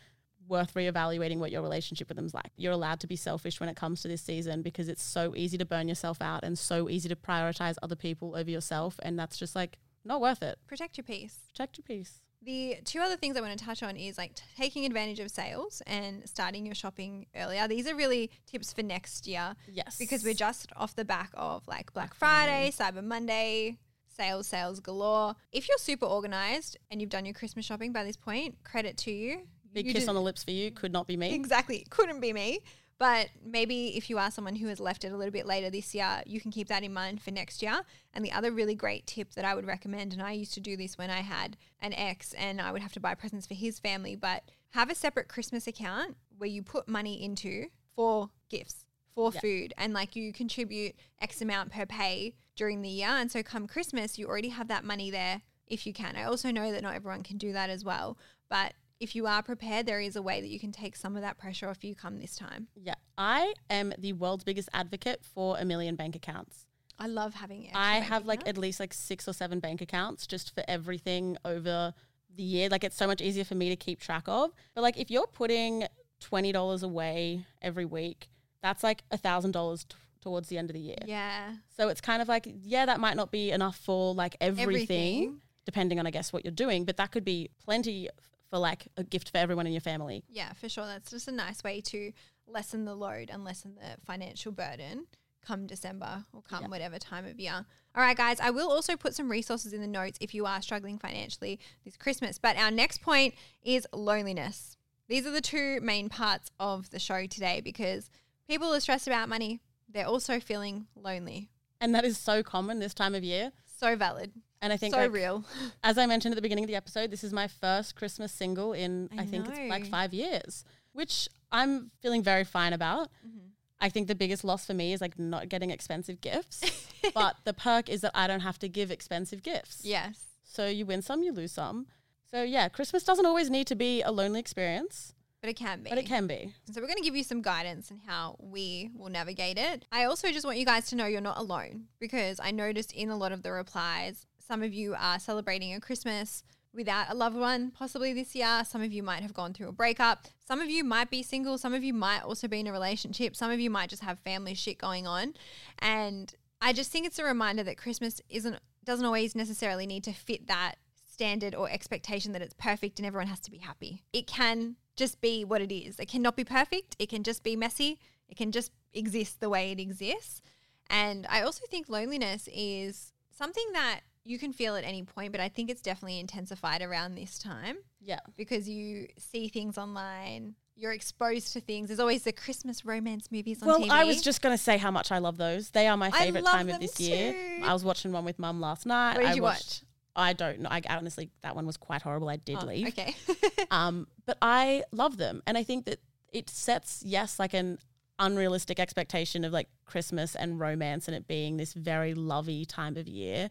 worth reevaluating what your relationship with them's like. You're allowed to be selfish when it comes to this season because it's so easy to burn yourself out and so easy to prioritize other people over yourself. And that's just like not worth it. Protect your peace. Protect your peace. The two other things I want to touch on is like t- taking advantage of sales and starting your shopping earlier. These are really tips for next year Yes. because we're just off the back of like Black Friday, Cyber Monday, sales, sales galore. If you're super organized and you've done your Christmas shopping by this point, credit to you. big You kiss did- on the lips for you. Could not be me. Exactly. Couldn't be me. But maybe if you are someone who has left it a little bit later this year, you can keep that in mind for next year. And the other really great tip that I would recommend, and I used to do this when I had an ex and I would have to buy presents for his family, but have a separate Christmas account where you put money into for gifts, for Yeah. food, and like you contribute X amount per pay during the year. And so come Christmas, you already have that money there if you can. I also know that not everyone can do that as well. But if you are prepared, there is a way that you can take some of that pressure off you come this time. Yeah. I am the world's biggest advocate for a million bank accounts. I love having it. I have like at least like six or seven bank accounts just for everything over the year. Like it's so much easier for me to keep track of. But like if you're putting twenty dollars away every week, that's like a thousand dollars towards the end of the year. yeah. So it's kind of like yeah, that might not be enough for like everything, Everything. depending on I guess what you're doing, but that could be plenty for like a gift for everyone in your family. Yeah, for sure. That's just a nice way to lessen the load and lessen the financial burden come December or come Yeah. whatever time of year. All right, guys, I will also put some resources in the notes if you are struggling financially this Christmas. But our next point is loneliness. These are the two main parts of the show today because people are stressed about money. They're also feeling lonely. And that is so common this time of year. So valid. And I think so like, real. as I mentioned at the beginning of the episode, this is my first Christmas single in I I, think it's like five years, which I'm feeling very fine about. Mm-hmm. I think the biggest loss for me is like not getting expensive gifts, but the perk is that I don't have to give expensive gifts. Yes. So you win some, you lose some. So yeah, Christmas doesn't always need to be a lonely experience, But it can be. but it can be. So we're going to give you some guidance on how we will navigate it. I also just want you guys to know you're not alone because I noticed in a lot of the replies, some of you are celebrating a Christmas without a loved one possibly this year. Some of you might have gone through a breakup. Some of you might be single. Some of you might also be in a relationship. Some of you might just have family shit going on. And I just think it's a reminder that Christmas isn't doesn't always necessarily need to fit that standard or expectation that it's perfect and everyone has to be happy. It can just be what it is. It cannot be perfect. It can just be messy. It can just exist the way it exists. And I also think loneliness is something that you can feel at any point, but I think it's definitely intensified around this time Yeah. because you see things online, you're exposed to things. There's always the Christmas romance movies on Well, TV. I was just going to say how much I love those. They are my favorite time of this year. I was watching one with mum last night. What did I you watched, I don't know. I honestly, that one was quite horrible. I did Oh, leave. Okay. Um, but I love them, and I think that it sets yes like an unrealistic expectation of like Christmas and romance, and it being this very lovey time of year.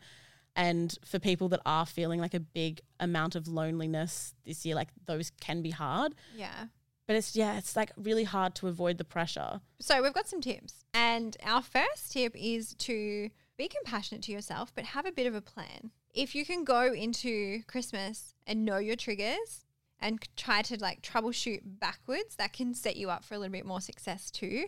And for people that are feeling like a big amount of loneliness this year, like those can be hard. yeah. But it's yeah, it's like really hard to avoid the pressure. So we've got some tips. And our first tip is to be compassionate to yourself, but have a bit of a plan. If you can go into Christmas and know your triggers and try to like troubleshoot backwards, that can set you up for a little bit more success too.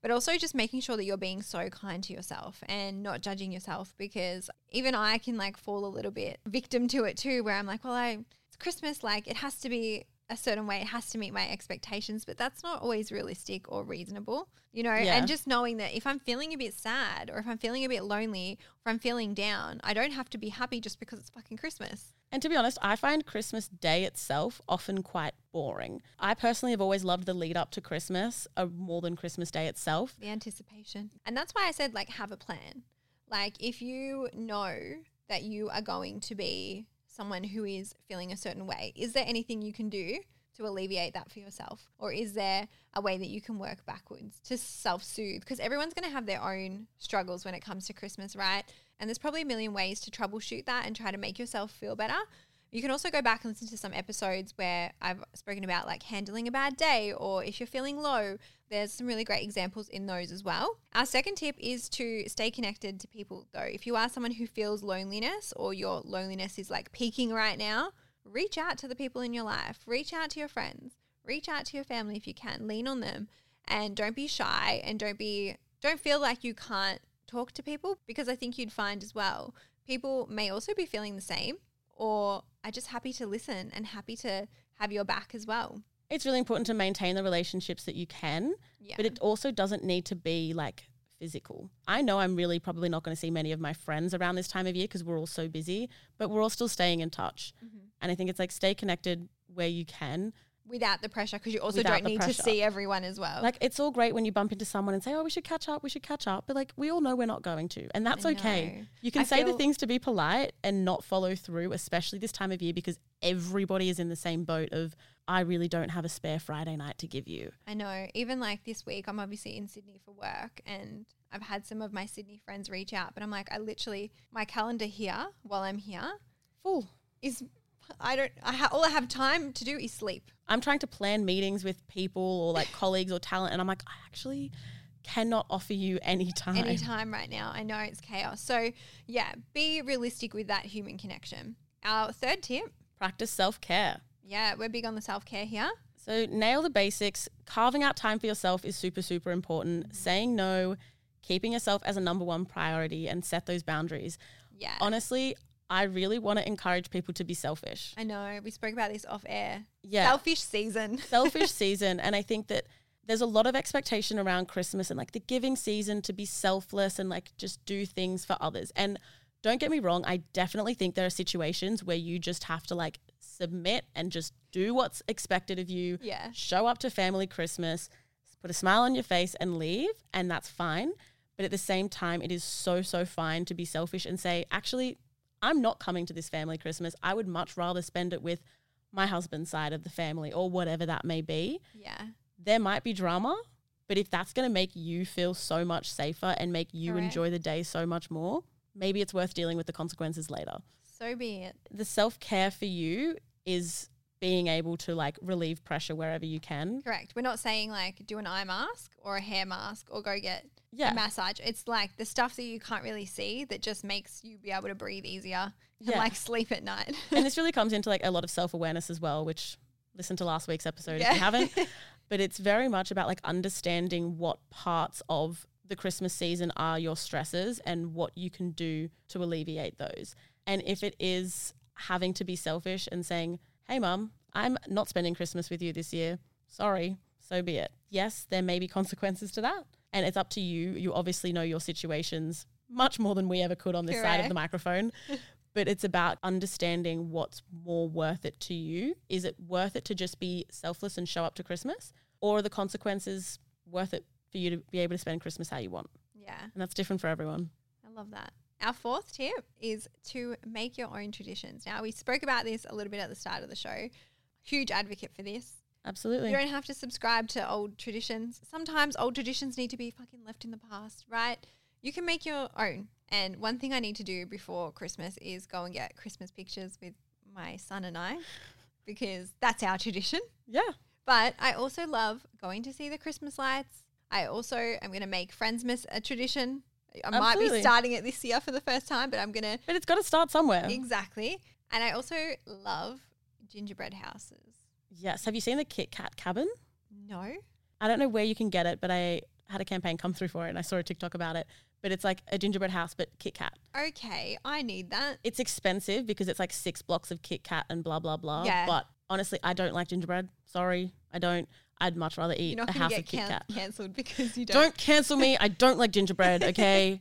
But also just making sure that you're being so kind to yourself and not judging yourself because even I can like fall a little bit victim to it too, where I'm like, well, I it's Christmas, like it has to be a certain way, it has to meet my expectations, but that's not always realistic or reasonable, you know? Yeah. And just knowing that if I'm feeling a bit sad or if I'm feeling a bit lonely or I'm feeling down, I don't have to be happy just because it's fucking Christmas. And to be honest, I find Christmas Day itself often quite boring. I personally have always loved the lead up to Christmas uh, more than Christmas Day itself. The anticipation. And that's why I said, like, have a plan. Like, if you know that you are going to be someone who is feeling a certain way, is there anything you can do to alleviate that for yourself? Or is there a way that you can work backwards to self soothe? Because everyone's going to have their own struggles when it comes to Christmas, right? And there's probably a million ways to troubleshoot that and try to make yourself feel better. You can also go back and listen to some episodes where I've spoken about like handling a bad day or if you're feeling low. There's some really great examples in those as well. Our second tip is to stay connected to people though. If you are someone who feels loneliness or your loneliness is like peaking right now, reach out to the people in your life, reach out to your friends, reach out to your family if you can, lean on them and don't be shy and don't be don't feel like you can't talk to people because I think you'd find as well people may also be feeling the same or are just happy to listen and happy to have your back as well. It's really important to maintain the relationships that you can, Yeah. but it also doesn't need to be like physical. I know I'm really probably not going to see many of my friends around this time of year because we're all so busy, but we're all still staying in touch. Mm-hmm. And I think it's like stay connected where you can. Without the pressure because you also Without don't need pressure. to see everyone as well. Like it's all great when you bump into someone and say, "Oh, we should catch up, we should catch up," but like we all know we're not going to, and that's okay. You can I say the things to be polite and not follow through, especially this time of year because everybody is in the same boat of I really don't have a spare Friday night to give you. I know. Even like this week, I'm obviously in Sydney for work and I've had some of my Sydney friends reach out, but I'm like, I literally, my calendar here while I'm here Full. is, I don't, I ha- all I have time to do is sleep. I'm trying to plan meetings with people or like colleagues or talent, and I'm like, I actually cannot offer you any time. anytime right now. I know it's chaos. So, yeah, be realistic with that human connection. Our third tip, Practice self care. yeah, we're big on the self care here. So nail the basics. Carving out time for yourself is super, super important. Mm-hmm. Saying no, keeping yourself as a number one priority, and set those boundaries. Yeah. Honestly, I really want to encourage people to be selfish. I know. We spoke about this off air. Yeah. Selfish season. selfish season and i think that there's a lot of expectation around christmas and like the giving season to be selfless and like just do things for others and don't get me wrong i definitely think there are situations where you just have to like submit and just do what's expected of you Yeah. show up to family christmas put a smile on your face and leave and that's fine but at the same time it is so so fine to be selfish and say actually i'm not coming to this family christmas i would much rather spend it with my husband's side of the family or whatever that may be Yeah. there might be drama, but if that's going to make you feel so much safer and make you Correct. enjoy the day so much more, maybe it's worth dealing with the consequences later. So be it. The self care for you is being able to like relieve pressure wherever you can. Correct. We're not saying like do an eye mask or a hair mask or go get Yeah. massage. It's like the stuff that you can't really see that just makes you be able to breathe easier and Yeah. like sleep at night. and this really comes into like a lot of self awareness as well, which listen to last week's episode if you haven't. but it's very much about like understanding what parts of the Christmas season are your stresses and what you can do to alleviate those. And if it is having to be selfish and saying, hey, mum, I'm not spending Christmas with you this year. Sorry, so be it. Yes, there may be consequences to that. And it's up to you. You obviously know your situations much more than we ever could on this side of the microphone. but it's about understanding what's more worth it to you. Is it worth it to just be selfless and show up to Christmas? Or are the consequences worth it for you to be able to spend Christmas how you want? yeah. And that's different for everyone. I love that. Our fourth tip is to make your own traditions. Now, we spoke about this a little bit at the start of the show. Huge advocate for this. Absolutely. You don't have to subscribe to old traditions. Sometimes old traditions need to be fucking left in the past, right? You can make your own. And one thing I need to do before Christmas is go and get Christmas pictures with my son and I because that's our tradition. yeah. But I also love going to see the Christmas lights. I also am going to make Friendsmas a tradition. I might be starting it this year for the first time, but I'm going to But it's got to start somewhere. exactly. And I also love gingerbread houses. Yes. Have you seen the Kit Kat cabin? No. I don't know where you can get it, but I had a campaign come through for it and I saw a TikTok about it. But it's like a gingerbread house, but Kit Kat. Okay, I need that. It's expensive because it's like six blocks of Kit Kat and blah, blah, blah. Yeah. But honestly, I don't like gingerbread. Sorry. I don't. I'd much rather eat a going to house get of Kit can- Kat. cancelled because you don't. Don't cancel me. I don't like gingerbread, okay?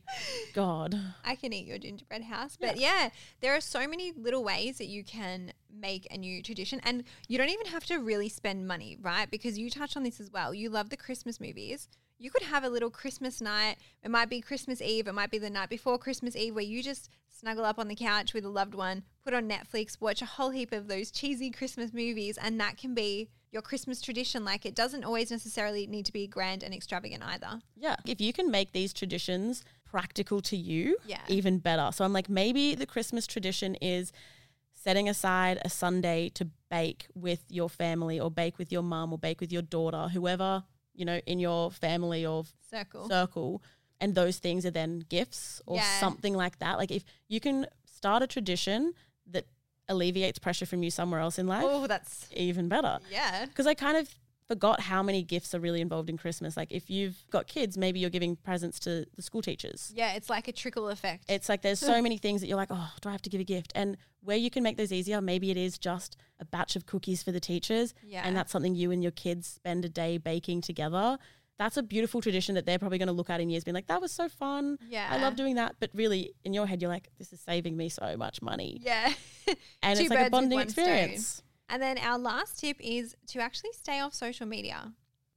God. I can eat your gingerbread house. But yeah. there are so many little ways that you can make a new tradition. And you don't even have to really spend money, right? Because you touched on this as well. You love the Christmas movies. You could have a little Christmas night. It might be Christmas Eve. It might be the night before Christmas Eve where you just snuggle up on the couch with a loved one, put on Netflix, watch a whole heap of those cheesy Christmas movies. And that can be your Christmas tradition. Like it doesn't always necessarily need to be grand and extravagant either. Yeah. If you can make these traditions practical to you, Yeah. even better. So I'm like, maybe the Christmas tradition is setting aside a Sunday to bake with your family or bake with your mum or bake with your daughter, whoever, you know, in your family or Circle. circle. And those things are then gifts or Yeah. something like that. Like if you can start a tradition that alleviates pressure from you somewhere else in life, Oh, that's even better. yeah. Because I kind of forgot how many gifts are really involved in Christmas. Like if you've got kids, maybe you're giving presents to the school teachers. Yeah, it's like a trickle effect. It's like there's so many things that you're like, oh, do I have to give a gift? And where you can make those easier, maybe it is just a batch of cookies for the teachers. yeah. And that's something you and your kids spend a day baking together. That's a beautiful tradition that they're probably going to look at in years, being like, that was so fun. yeah. I love doing that. But really, in your head, you're like, this is saving me so much money. Yeah. And it's like a bonding one stone. experience. And then our last tip is to actually stay off social media.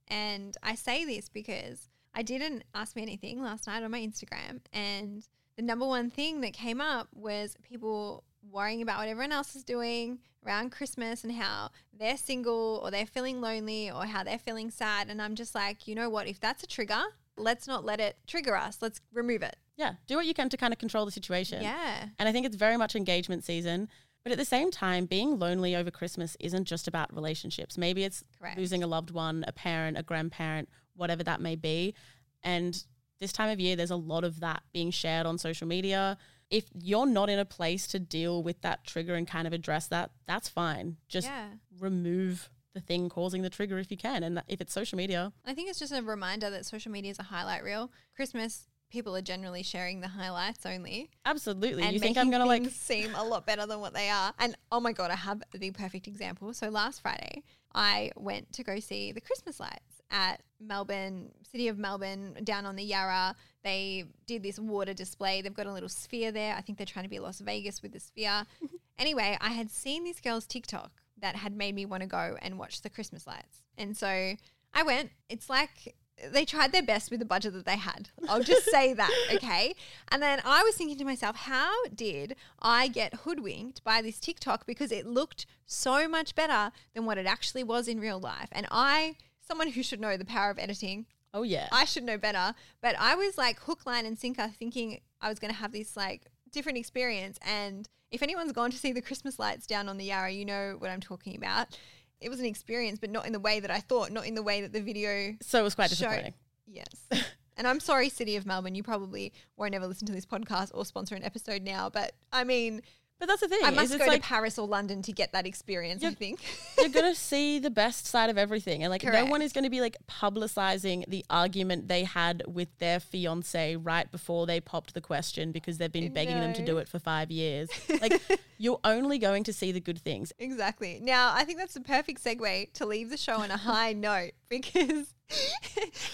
And I say this because I didn't ask me anything last night on my Instagram. And the number one thing that came up was people worrying about what everyone else is doing around Christmas and how they're single or they're feeling lonely or how they're feeling sad. And I'm just like, you know what? If that's a trigger, let's not let it trigger us. Let's remove it. Yeah. Do what you can to kind of control the situation. Yeah. And I think it's very much engagement season. But at the same time, being lonely over Christmas isn't just about relationships. Maybe it's Correct. losing a loved one, a parent, a grandparent, whatever that may be. And this time of year, there's a lot of that being shared on social media. If you're not in a place to deal with that trigger and kind of address that, that's fine. Just yeah. remove the thing causing the trigger if you can. And if it's social media, I think it's just a reminder that social media is a highlight reel. Christmas, people are generally sharing the highlights only. absolutely. and you think I'm going to like, seem a lot better than what they are. And oh my god, I have the perfect example. So last Friday, I went to go see the Christmas lights at Melbourne, City of Melbourne, down on the Yarra. They did this water display. They've got a little sphere there. I think they're trying to be Las Vegas with the sphere. anyway, I had seen this girl's TikTok that had made me want to go and watch the Christmas lights. And so I went. It's like they tried their best with the budget that they had. I'll just say that, okay? And then I was thinking to myself, how did I get hoodwinked by this TikTok because it looked so much better than what it actually was in real life? And I, someone who should know the power of editing, oh, yeah. I should know better, but I was like hook, line, and sinker thinking I was going to have this like different experience. And if anyone's gone to see the Christmas lights down on the Yarra, you know what I'm talking about. It was an experience, but not in the way that I thought, not in the way that the video so it was quite Show- disappointing. Yes. and I'm sorry, City of Melbourne. You probably won't ever listen to this podcast or sponsor an episode now. But I mean, But that's the thing. I must go like, to Paris or London to get that experience, I think. you're gonna see the best side of everything, and like no one is gonna be like publicizing the argument they had with their fiance right before they popped the question because they've been begging them to do it for five years. Like you're only going to see the good things. exactly. Now, I think that's the perfect segue to leave the show on a high note because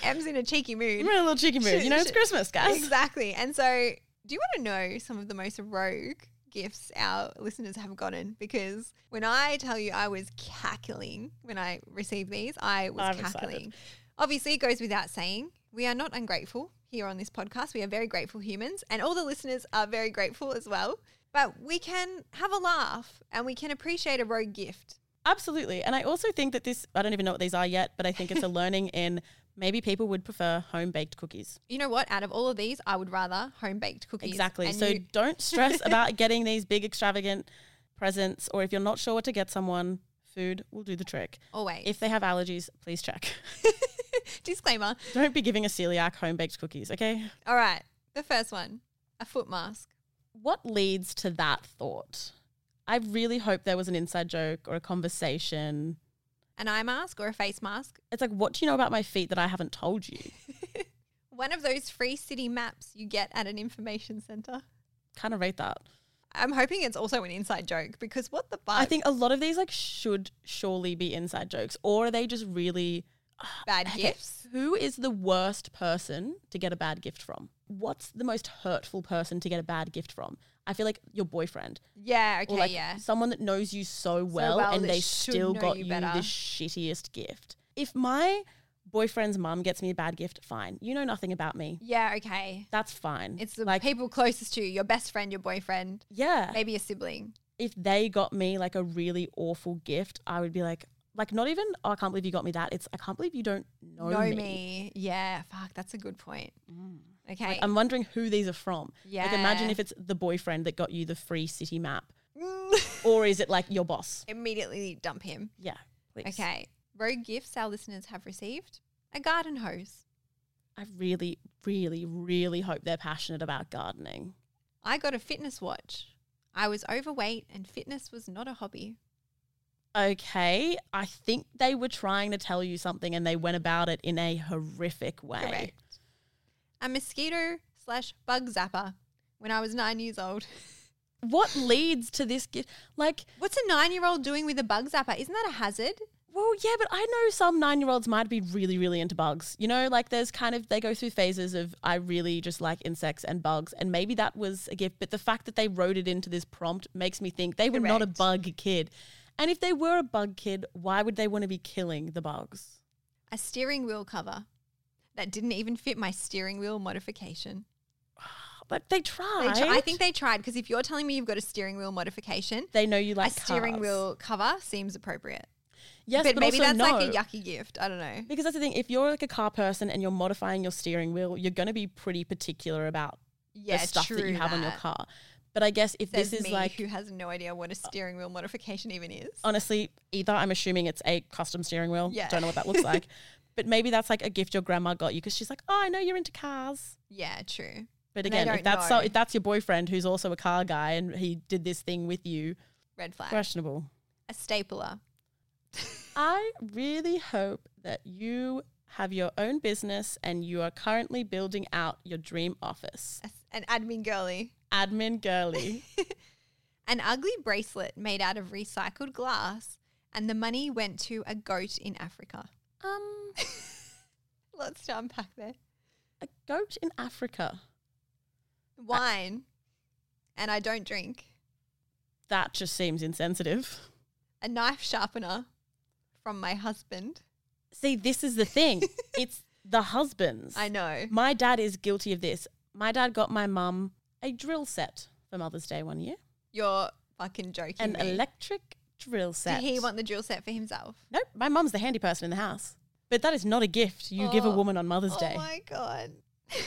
Em's in a cheeky mood. You're in a little cheeky mood, you know. It's Christmas, guys. Exactly. And so, do you want to know some of the most rogue gifts our listeners have gotten? Because when I tell you I was cackling when I received these, I was I'm excited. cackling. Obviously, it goes without saying, we are not ungrateful here on this podcast. We are very grateful humans, and all the listeners are very grateful as well. But we can have a laugh and we can appreciate a rogue gift. Absolutely, and I also think that this. I don't even know what these are yet, but I think it's a learning in maybe people would prefer home baked cookies. You know what? Out of all of these, I would rather home baked cookies. Exactly. So you- don't stress about getting these big extravagant presents, or if you're not sure what to get someone, food will do the trick. always. If they have allergies, please check. Disclaimer. Don't be giving a celiac home baked cookies, okay? All right. The first one a foot mask. What leads to that thought? I really hope there was an inside joke or a conversation. An eye mask or a face mask. It's like, what do you know about my feet that I haven't told you? One of those free city maps you get at an information center. kind of rate that. I'm hoping it's also an inside joke because what the fuck? I think a lot of these like should surely be inside jokes, or are they just really bad Okay, gifts. Who is the worst person to get a bad gift from? What's the most hurtful person to get a bad gift from? I feel like your boyfriend Yeah, okay, or like yeah. someone that knows you so well, well and they still got you you, the shittiest gift. If my boyfriend's mum gets me a bad gift, fine. You know nothing about me. Yeah, okay. That's fine. It's the like people closest to you, your best friend, your boyfriend, yeah. maybe a sibling. If they got me like a really awful gift, I would be like like not even oh, I can't believe you got me that. It's I can't believe you don't know, Know me. me. Yeah, fuck, that's a good point. Mm. Okay. Like, I'm wondering who these are from. yeah. Like imagine if it's the boyfriend that got you the free city map. Or is it like your boss? Immediately dump him. Yeah. Please. Okay. Rogue gifts our listeners have received a garden hose. I really, really, really hope they're passionate about gardening. I got a fitness watch. I was overweight and fitness was not a hobby. Okay, I think they were trying to tell you something and they went about it in a horrific way. Correct. A mosquito slash bug zapper when I was nine years old. What leads to this gift? Like, What's a nine year old doing with a bug zapper? Isn't that a hazard? well, yeah, but I know some nine year olds might be really, really into bugs. You know, like there's kind of, they go through phases of, I really just like insects and bugs. And maybe that was a gift. But the fact that they wrote it into this prompt makes me think they were not a bug kid. And if they were a bug kid, why would they want to be killing the bugs? A steering wheel cover that didn't even fit my steering wheel modification. But they They tried. tr- I think they tried because if you're telling me you've got a steering wheel modification, they know you like a steering cars. wheel cover seems appropriate. Yes, but, but, maybe that's no. like a yucky gift. I don't know. Because that's the thing. If you're like a car person and you're modifying your steering wheel, you're going to be pretty particular about Yeah, the stuff that you have on your car. But I guess if Says this is like, who has no idea what a steering wheel modification even is. honestly, either I'm assuming it's a custom steering wheel. Yeah. Don't know what that looks like. But maybe that's like a gift your grandma got you because she's like, oh, I know you're into cars. Yeah, true. But And they again, if don't that's so, know. if that's your boyfriend who's also a car guy and he did this thing with you, Red flag. questionable. A stapler. I really hope that you have your own business and you are currently building out your dream office. A s- An admin girly. Admin girly. An ugly bracelet made out of recycled glass, and the money went to a goat in Africa. Um, Lots to unpack there. a goat in Africa. Wine, and I don't drink. That just seems insensitive. A knife sharpener from my husband. See, this is the thing. it's the husbands. I know. My dad is guilty of this. My dad got my mum a drill set for Mother's Day one year. You're fucking joking. An me. electric drill set. Did he want the drill set for himself? Nope, my mum's the handy person in the house. But that is not a gift you give a Oh. woman on Mother's Day. Oh my god.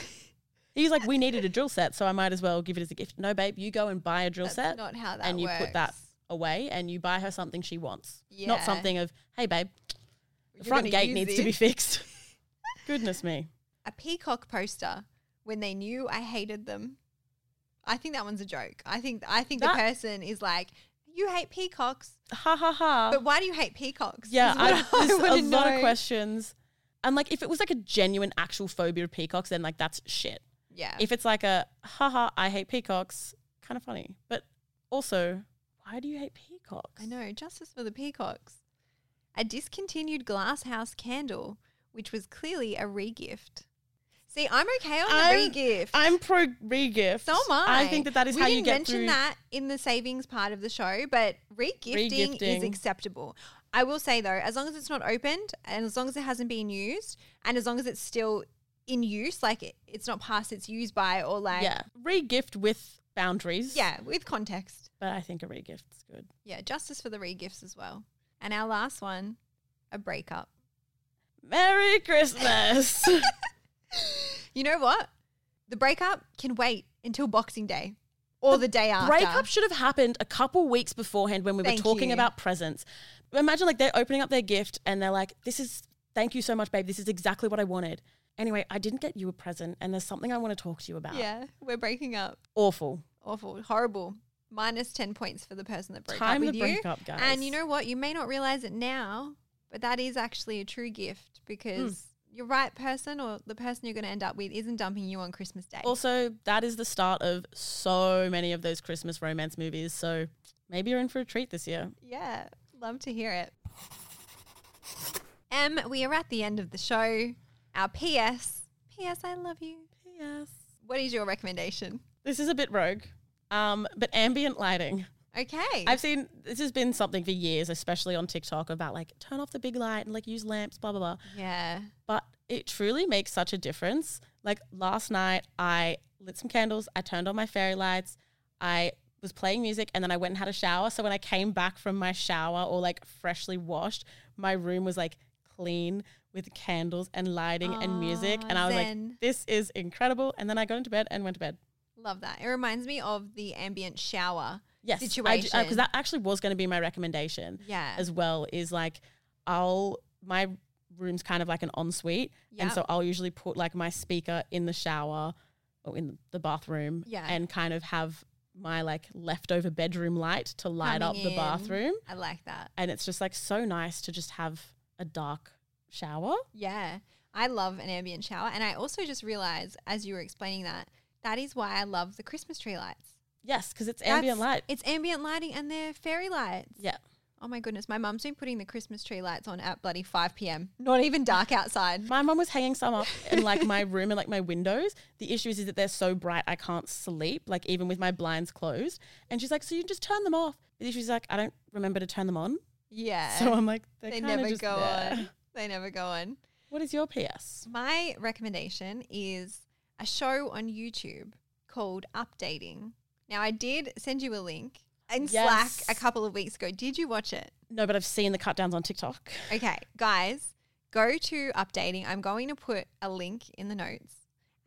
He's like, we needed a drill set, so I might as well give it as a gift. No, babe, you go and buy a drill That's set not how that and you put that away and you buy her something she wants. Not something of, hey, babe, the You're front gate needs to be fixed. Goodness me. A peacock poster when they knew I hated them. I think that one's a joke. I think I think That- the person is like, you hate peacocks, Ha ha ha. but why do you hate peacocks? yeah, I, there's a lot know. of questions. And like, if it was like a genuine, actual phobia of peacocks, then like that's shit. Yeah, If it's like a, haha, I hate peacocks, kind of funny. But also, why do you hate peacocks? I know justice for the peacocks. A discontinued glass house candle, which was clearly a regift. See, I'm okay on the I'm- regift. I'm pro regift. So am I. I think that that is we how you get mention through. that in the savings part of the show, but regifting, is acceptable. I will say though, as long as it's not opened and as long as it hasn't been used and as long as it's still in use, like it, it's not past its use by or like Yeah, regift with boundaries. yeah, with context. but I think a regift's good. Yeah, justice for the regifts as well. And our last one, a breakup. Merry Christmas. You know what? The breakup can wait until Boxing Day or the, day after. Breakup should have happened a couple weeks beforehand when we Thank were talking you. about presents. Imagine like they're opening up their gift and they're like, "This is thank you so much, babe. This is exactly what I wanted." Anyway, I didn't get you a present, and there's something I want to talk to you about. Yeah, we're breaking up. Awful. Awful, horrible. Minus 10 points for the person that broke Time up with to you. break up, guys. And you know what? You may not realize it now, but that is actually a true gift because Hmm. Your right person or the person you're going to end up with isn't dumping you on Christmas Day. Also, that is the start of so many of those Christmas romance movies. So maybe you're in for a treat this year. yeah, love to hear it. Em, we are at the end of the show. Our PS. PS, I love you. PS. What is your recommendation? This is a bit rogue, um, but ambient lighting. Okay. I've seen this has been something for years, especially on TikTok, about like turn off the big light and like use lamps, blah blah blah. yeah. But it truly makes such a difference. Like last night, I lit some candles, I turned on my fairy lights, I was playing music, and then I went and had a shower. So when I came back from my shower or like freshly washed, my room was like clean with candles and lighting and music, and I was zen. like, "This is incredible." And then I got into bed and went to bed. Love that. It reminds me of the ambient shower Yes, uh, situation. because that actually was going to be my recommendation. yeah. as well is like I'll my room's kind of like an ensuite, and so I'll usually put like my speaker in the shower or in the bathroom, Yeah. and kind of have my like leftover bedroom light to light up the in. bathroom. I like that. And it's just like so nice to just have a dark shower. Yeah. I love an ambient shower. And I also just realized as you were explaining that, that is why I love the Christmas tree lights. Yes, because it's ambient That's- light. It's ambient lighting and they're fairy lights. Yeah. Oh my goodness. My mum's been putting the Christmas tree lights on at bloody 5 p.m. Not even dark outside. My mum was hanging some up in like my room and like my windows. The issue is, is that they're so bright I can't sleep, like even with my blinds closed. And she's like, So you just turn them off. The issue is like I don't remember to turn them on. Yeah. So I'm like, they're they never go on. They never go on. What is your PS? My recommendation is a show on YouTube called Updating. Now, I did send you a link in Yes. Slack a couple of weeks ago. Did you watch it? No, but I've seen the cut downs on TikTok. Okay, guys, go to Updating. I'm going to put a link in the notes.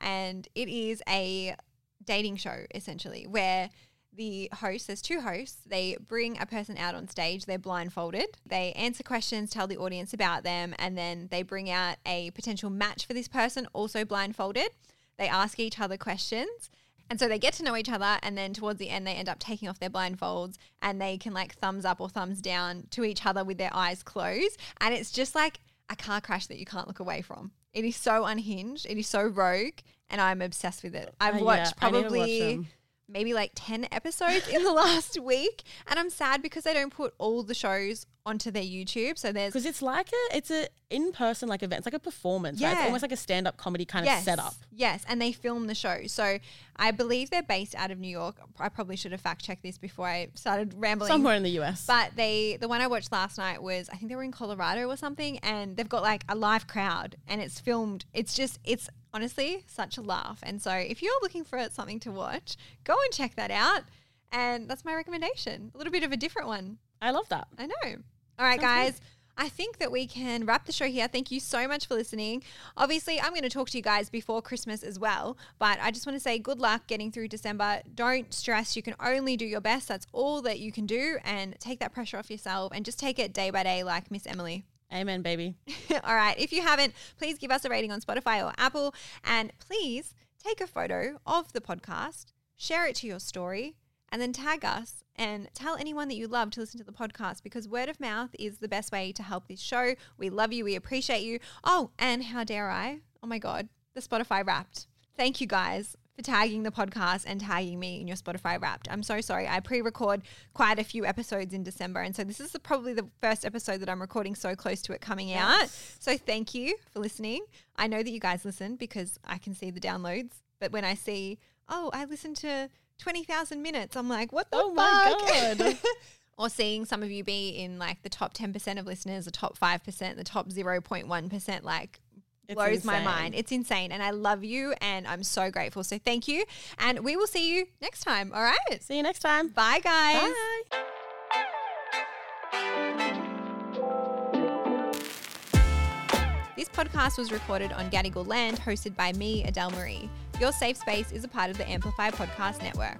And it is a dating show, essentially, where the host, there's two hosts, they bring a person out on stage, they're blindfolded, they answer questions, tell the audience about them, and then they bring out a potential match for this person, also blindfolded. They ask each other questions. And so they get to know each other, and then towards the end, they end up taking off their blindfolds and they can like thumbs up or thumbs down to each other with their eyes closed. And it's just like a car crash that you can't look away from. It is so unhinged, it is so rogue, and I'm obsessed with it. I've Uh, yeah, watched I need to watch probably. Maybe like 10 episodes in the last week, and I'm sad because they don't put all the shows onto their YouTube. So there's Because it's like a, it's a in person like event. It's like a performance. Right? It's Yeah. almost like a stand up comedy kind yes, of setup. Yes, and they film the show. So I believe they're based out of New York. I probably should have fact checked this before I started rambling. Somewhere in the US. But they, the one I watched last night was, I think they were in Colorado or something, and they've got like a live crowd, and it's filmed. It's just, it's honestly such a laugh. And so, if you're looking for something to watch, go and check that out. And that's my recommendation. A little bit of a different one. I love that. I know. All right, Sounds good. guys. I think that we can wrap the show here. Thank you so much for listening. Obviously, I'm going to talk to you guys before Christmas as well, but I just want to say good luck getting through December. Don't stress. You can only do your best. That's all that you can do. And take that pressure off yourself and just take it day by day, like Miss Emily. Amen, baby. All right. If you haven't, please give us a rating on Spotify or Apple. And please take a photo of the podcast, share it to your story, and then tag us and tell anyone that you love to listen to the podcast because word of mouth is the best way to help this show. We love you. We appreciate you. Oh, and how dare I? Oh my God, the Spotify wrapped. Thank you guys for tagging the podcast and tagging me in your Spotify wrapped. I'm so sorry. I pre record quite a few episodes in December. And so this is the, probably the first episode that I'm recording so close to it coming out. So thank you for listening. I know that you guys listen because I can see the downloads. But when I see, oh, I listened to 20,000 minutes, I'm like, what the Oh my fuck? God. or seeing some of you be in like the top 10% of listeners, the top 5%, the top 0.1%, like It's blows my mind. It's insane. And I love you and I'm so grateful. So thank you. And we will see you next time. All right. See you next time. Bye, guys. Bye. This podcast was recorded on Gadigal land, hosted by me, Adele Marie. Your safe space is a part of the Amplify Podcast Network.